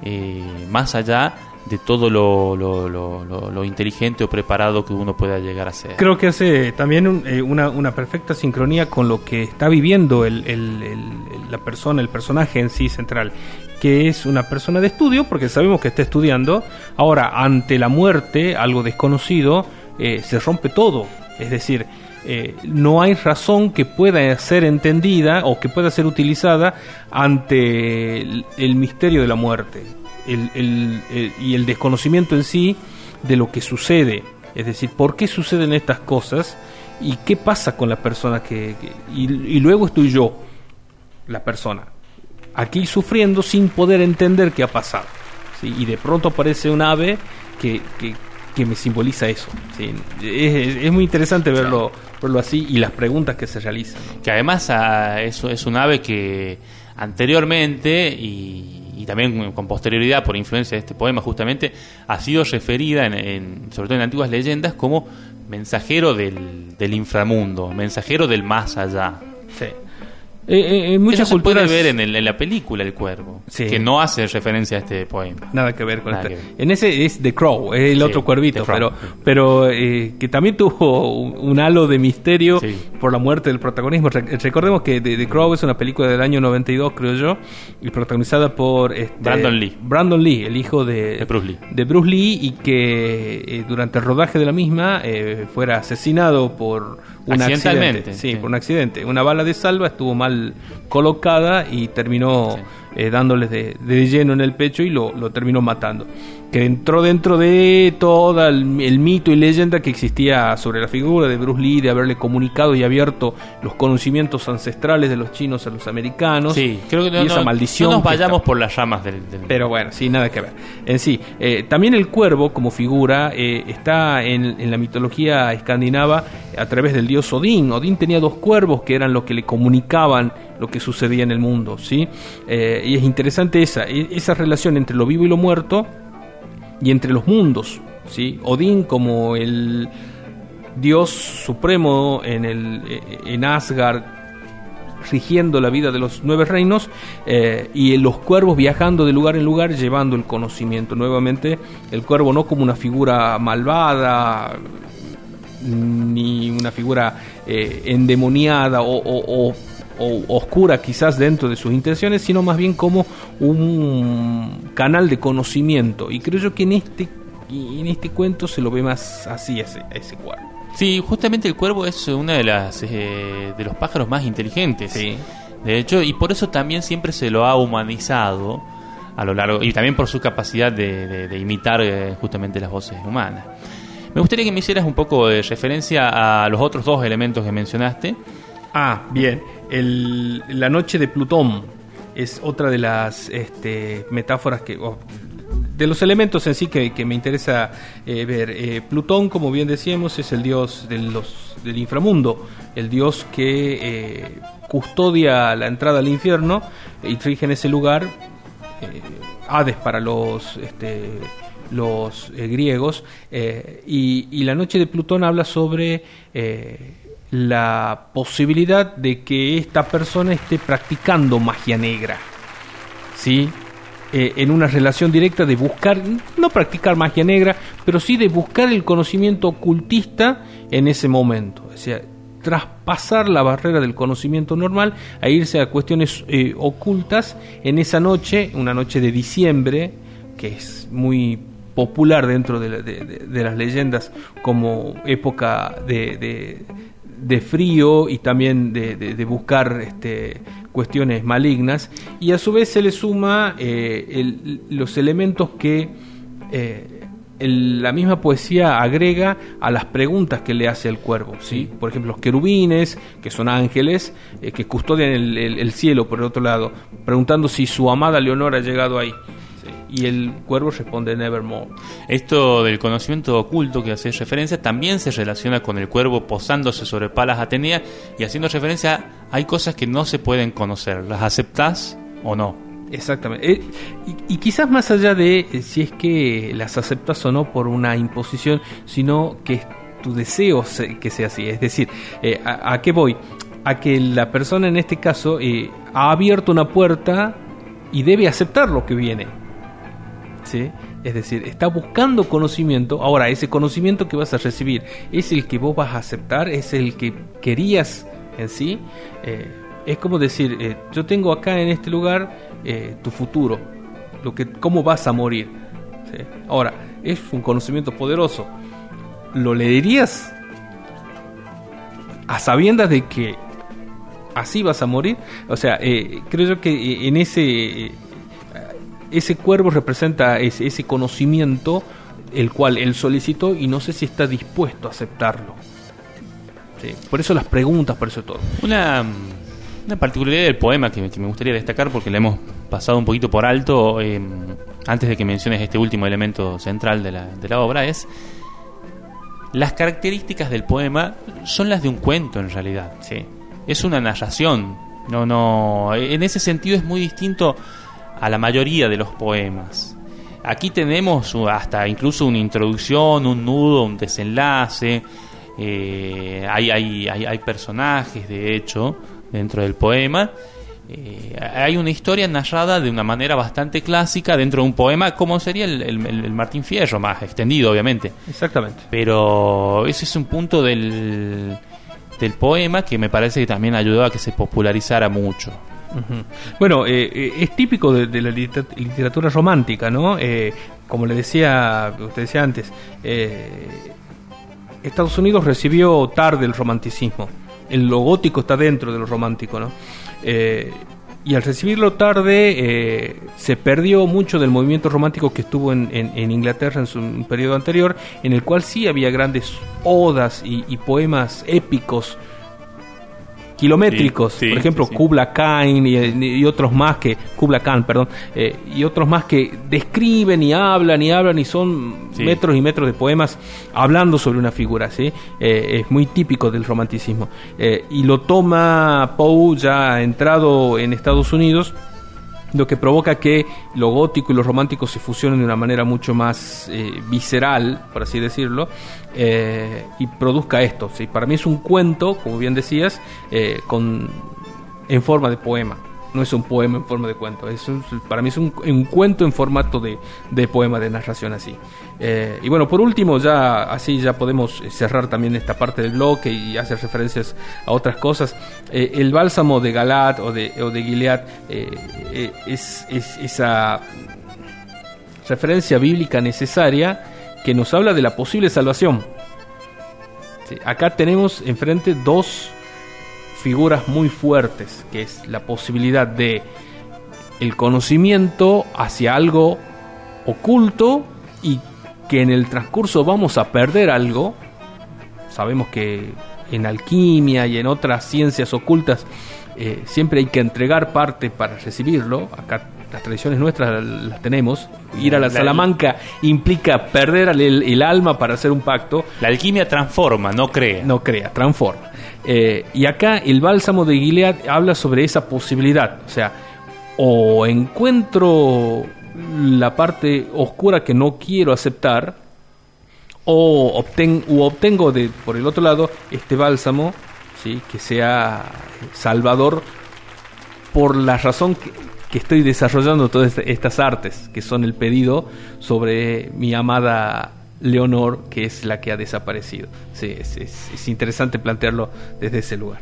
eh, más allá de todo lo, lo- lo- lo- inteligente o preparado que uno pueda llegar a ser. Creo que hace también un- eh, una, una perfecta sincronía con lo que está viviendo el, el- la persona, el personaje en sí central, que es una persona de estudio, porque sabemos que está estudiando. Ahora, ante la muerte, algo desconocido, eh, se rompe todo. Es decir, eh, no hay razón que pueda ser entendida o que pueda ser utilizada ante el misterio de la muerte el- el- el- y el desconocimiento en sí de lo que sucede. Es decir, ¿por qué suceden estas cosas? ¿Y qué pasa con la persona que... que- y, y luego estoy yo, la persona, aquí sufriendo sin poder entender qué ha pasado. ¿sí? Y de pronto aparece un ave que, que, que me simboliza eso. ¿sí? Es, es- muy interesante verlo, verlo así y las preguntas que se realizan. ¿no? que además ah, es, es un ave que anteriormente y, y también con posterioridad por influencia de este poema justamente ha sido referida en, en- sobre todo en antiguas leyendas como mensajero del, del inframundo mensajero del más allá Sí. Eh, eh, en muchas Eso se puede culturas ver en, el- en la película El Cuervo Sí. que no hace referencia a este poema Nada que ver con este. En ese es The Crow, es el Sí, otro cuervito, pero, pero eh, que también tuvo un, un halo de misterio Sí. por la muerte del protagonismo. Re- recordemos que The, The Crow es una película del año 92, creo yo, y protagonizada por este, Brandon Lee. Brandon Lee, el hijo de, De Bruce Lee. de Bruce Lee, y que eh, durante el rodaje de la misma eh, fuera asesinado por un Accidentalmente, accidente. Sí, sí. por un accidente. Una bala de salva estuvo mal colocada y terminó Sí. eh, dándoles de, de, lleno en el pecho y lo, lo, terminó matando. Que entró dentro de todo el, el, mito y leyenda que existía sobre la figura de Bruce Lee, de haberle comunicado y abierto los conocimientos ancestrales de los chinos a los americanos. Sí, creo que no, y esa no, maldición. no nos vayamos está- por las ramas del... del- pero bueno, sí, nada que ver. En sí, eh, también el cuervo como figura eh, está en, en la mitología escandinava a través del dios Odín. Odín tenía dos cuervos que eran los que le comunicaban lo que sucedía en el mundo, ¿sí? Eh, y es interesante esa, e- esa relación entre lo vivo y lo muerto y entre los mundos, ¿sí? Odín como el dios supremo en, el, eh, en Asgard rigiendo la vida de los nueve reinos eh, y los cuervos viajando de lugar en lugar llevando el conocimiento. Nuevamente, el cuervo no como una figura malvada ni una figura eh, endemoniada o, o oscura quizás dentro de sus intenciones, sino más bien como un canal de conocimiento. Y creo yo que en este, en este cuento se lo ve más así a ese, ese cuervo. Sí, justamente el cuervo es uno de, las, eh, de los pájaros más inteligentes. Sí. De hecho, y por eso también siempre se lo ha humanizado a lo largo, y también por su capacidad de, de- de imitar eh, justamente las voces humanas. Me gustaría que me hicieras un poco de referencia a los otros dos elementos que mencionaste. Ah, bien. El- la noche de Plutón es otra de las este, metáforas que... de los elementos en sí que, me interesa eh, ver. Eh, Plutón, como bien decíamos, es el dios los- del inframundo, el dios que eh, custodia la entrada al infierno y rige en ese lugar Hades para los este, los griegos y, la noche de Plutón habla sobre la posibilidad de que esta persona esté practicando magia negra sí Eh, en una relación directa de buscar no practicar magia negra pero sí de buscar el conocimiento ocultista en ese momento. O sea traspasar la barrera del conocimiento normal a irse a cuestiones eh, ocultas en esa noche, una noche de diciembre, que es muy popular dentro de las leyendas como época de, de- frío y también de, de- de buscar este, cuestiones malignas, y a su vez se le suma eh, el- los elementos que eh, el- la misma poesía agrega a las preguntas que le hace el cuervo. ¿sí? Por ejemplo, los querubines, que son ángeles, eh, que custodian el, el- el cielo, por el otro lado, preguntando si su amada Leonor ha llegado ahí. Y el cuervo responde Nevermore. Esto del conocimiento oculto que hace referencia también se relaciona con el cuervo posándose sobre Palas Atenea y haciendo referencia a hay cosas que no se pueden conocer, ¿las aceptás o no? Exactamente. Eh, y, quizás más allá de eh, si es que las aceptas o no por una imposición, sino que es tu deseo se- que sea así. Es decir, eh, a, a qué voy? A que la persona en este caso eh, ha abierto una puerta y debe aceptar lo que viene. Es decir, está buscando conocimiento. Ahora, ese conocimiento que vas a recibir es el que vos vas a aceptar, es el que querías en sí. Eh, es como decir, eh, yo tengo acá en este lugar eh, tu futuro, lo que, cómo vas a morir. Ahora, es un conocimiento poderoso. ¿Lo leerías a sabiendas de que así vas a morir? O sea, creo yo que en ese ese cuervo representa ese, ese conocimiento el cual él solicitó y no sé si está dispuesto a aceptarlo. Sí, Por eso las preguntas, por eso todo. Una, una particularidad del poema que, que me gustaría destacar porque le hemos pasado un poquito por alto eh, antes de que menciones este último elemento central de la, de la obra es las características del poema son las de un cuento en realidad. Sí. Es una narración. No, no. En ese sentido es muy distinto a la mayoría de los poemas. Aquí tenemos hasta incluso una introducción, un nudo, un desenlace. eh, hay, hay, hay, hay personajes, de hecho, dentro del poema. Eh, hay una historia narrada de una manera bastante clásica dentro de un poema, como sería el, el- el Martín Fierro, más extendido, obviamente. Exactamente. Pero ese es un punto del, del poema que me parece que también ayudó a que se popularizara mucho. Bueno, eh, eh, es típico de, la liter- literatura romántica, ¿no? Eh, como le decía, usted decía antes, Estados Unidos recibió tarde el romanticismo. El lo gótico está dentro de lo romántico, ¿no? Y al recibirlo tarde se perdió mucho del movimiento romántico que estuvo en, Inglaterra en su un periodo anterior, en el cual sí había grandes odas y poemas épicos kilométricos. Por ejemplo, Kubla Khan y, otros más que Kubla Khan, perdón, eh, y otros más que describen y hablan y hablan y son metros y metros de poemas hablando sobre una figura, ¿sí? Eh, es muy típico del romanticismo. Eh, y lo toma Poe ya entrado en Estados Unidos lo que provoca que lo gótico y lo romántico se fusionen de una manera mucho más eh, visceral, por así decirlo, eh, y produzca esto. ¿sí? Para mí es un cuento, como bien decías, eh, con, en forma de poema no es un poema en forma de cuento. Es para mí es un, cuento en formato de, poema, de narración así. Eh, y bueno, por último, ya así ya podemos cerrar también esta parte del bloque y hacer referencias a otras cosas. Eh, el bálsamo de Galat o de, o de Gilead eh, es, esa referencia bíblica necesaria que nos habla de la posible salvación. acá tenemos enfrente dos figuras muy fuertes, que es la posibilidad de el conocimiento hacia algo oculto y que en el transcurso vamos a perder algo. Sabemos que en alquimia y en otras ciencias ocultas eh, siempre hay que entregar parte para recibirlo. Acá las tradiciones nuestras las tenemos. Ir a la, Salamanca implica perder el, alma para hacer un pacto. La alquimia transforma, no crea. No crea, transforma. Eh, y acá el bálsamo de Gilead habla sobre esa posibilidad. O sea, o encuentro la parte oscura que no quiero aceptar, o, obtengo de, por el otro lado este bálsamo ¿sí? que sea salvador por la razón que, que estoy desarrollando todas estas artes, que son el pedido sobre mi amada Leonor, que es la que ha desaparecido. Sí, es, interesante plantearlo desde ese lugar.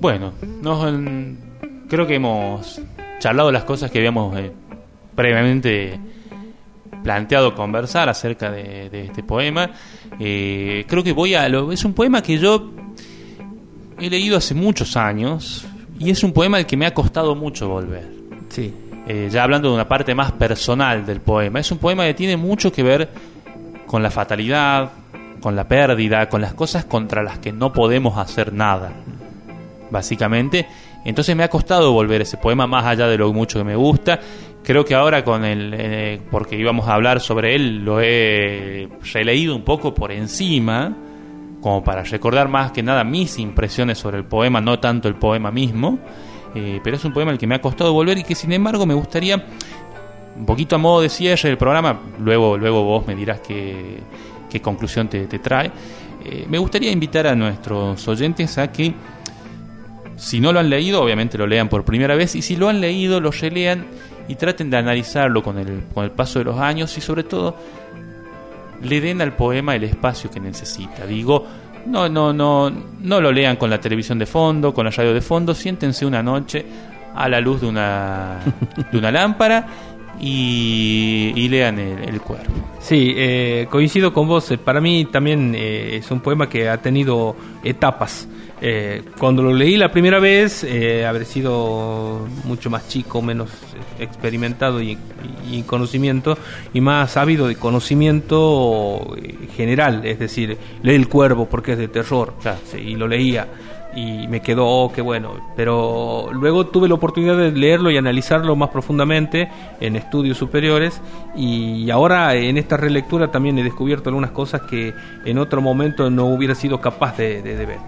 Bueno, creo que hemos charlado las cosas que habíamos eh, previamente planteado conversar acerca de, este poema. Eh, creo que voy a... Es un poema que yo he leído hace muchos años y es un poema al que me ha costado mucho volver. Sí. Eh, ya hablando de una parte más personal del poema. Es un poema que tiene mucho que ver con la fatalidad, con la pérdida, con las cosas contra las que no podemos hacer nada, básicamente. Entonces me ha costado volver ese poema más allá de lo mucho que me gusta. Creo que ahora con el, eh, porque íbamos a hablar sobre él, lo he releído un poco por encima, como para recordar más que nada mis impresiones sobre el poema, no tanto el poema mismo. Eh, pero es un poema al que me ha costado volver y que sin embargo me gustaría, un poquito a modo de cierre del programa, luego, luego vos me dirás qué, conclusión te, trae, eh, me gustaría invitar a nuestros oyentes a que, si no lo han leído, obviamente lo lean por primera vez, y si lo han leído, lo relean y traten de analizarlo con el, con el paso de los años y sobre todo le den al poema el espacio que necesita. Digo, no, no, no, no lo lean con la televisión de fondo, con la radio de fondo, siéntense una noche a la luz de una, de una lámpara y, lean el, cuerpo. Sí, eh, coincido con vos. Para mí también eh, es un poema que ha tenido etapas. Eh, cuando lo leí la primera vez, eh, habré sido mucho más chico, menos experimentado y, conocimiento, y más ávido de conocimiento eh, general, es decir, leí El Cuervo porque es de terror, y lo leía y me quedó, oh, qué bueno. Pero luego tuve la oportunidad de leerlo y analizarlo más profundamente en estudios superiores y ahora en esta relectura también he descubierto algunas cosas que en otro momento no hubiera sido capaz de ver.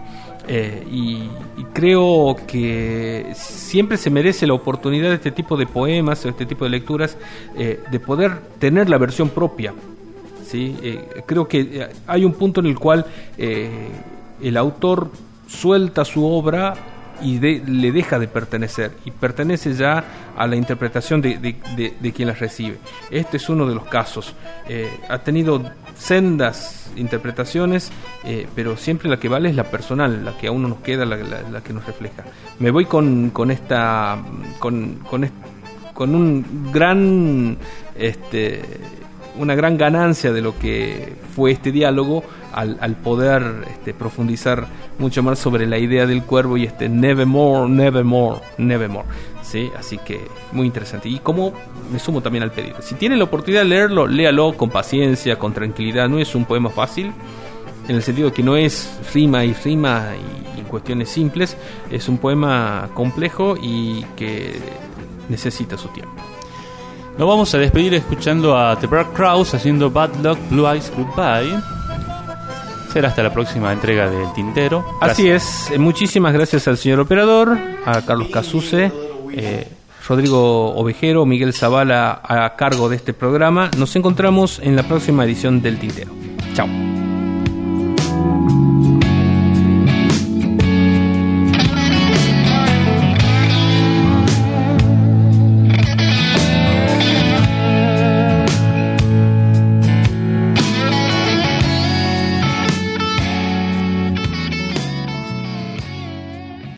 Eh, y, creo que siempre se merece la oportunidad de este tipo de poemas o este tipo de lecturas eh, de poder tener la versión propia. ¿sí? Eh, creo que hay un punto en el cual el autor suelta su obra y le deja de pertenecer y pertenece ya a la interpretación de, de, quien las recibe. Este es uno de los casos. Eh, ha tenido sendas interpretaciones, eh, pero siempre la que vale es la personal, la que a uno nos queda, la, que nos refleja. Me voy con, con esta, con, con un gran este, una gran ganancia de lo que fue este diálogo al, poder este, profundizar mucho más sobre la idea del cuervo y este nevermore, nevermore, nevermore. ¿sí? Así que muy interesante. Y como me sumo también al pedido. Si tiene la oportunidad de leerlo, léalo con paciencia, con tranquilidad. No es un poema fácil, en el sentido que no es rima y rima y, y cuestiones simples. Es un poema complejo y que necesita su tiempo. Nos vamos a despedir escuchando a The Black Crowes haciendo Bad Luck Blue Eyes Goodbye. Será hasta la próxima entrega del Tintero. Así es, eh, muchísimas gracias al señor operador, a Carlos Casuse, eh, Rodrigo Ovejero, Miguel Zavala a cargo de este programa. Nos encontramos en la próxima edición del Tintero. Chao.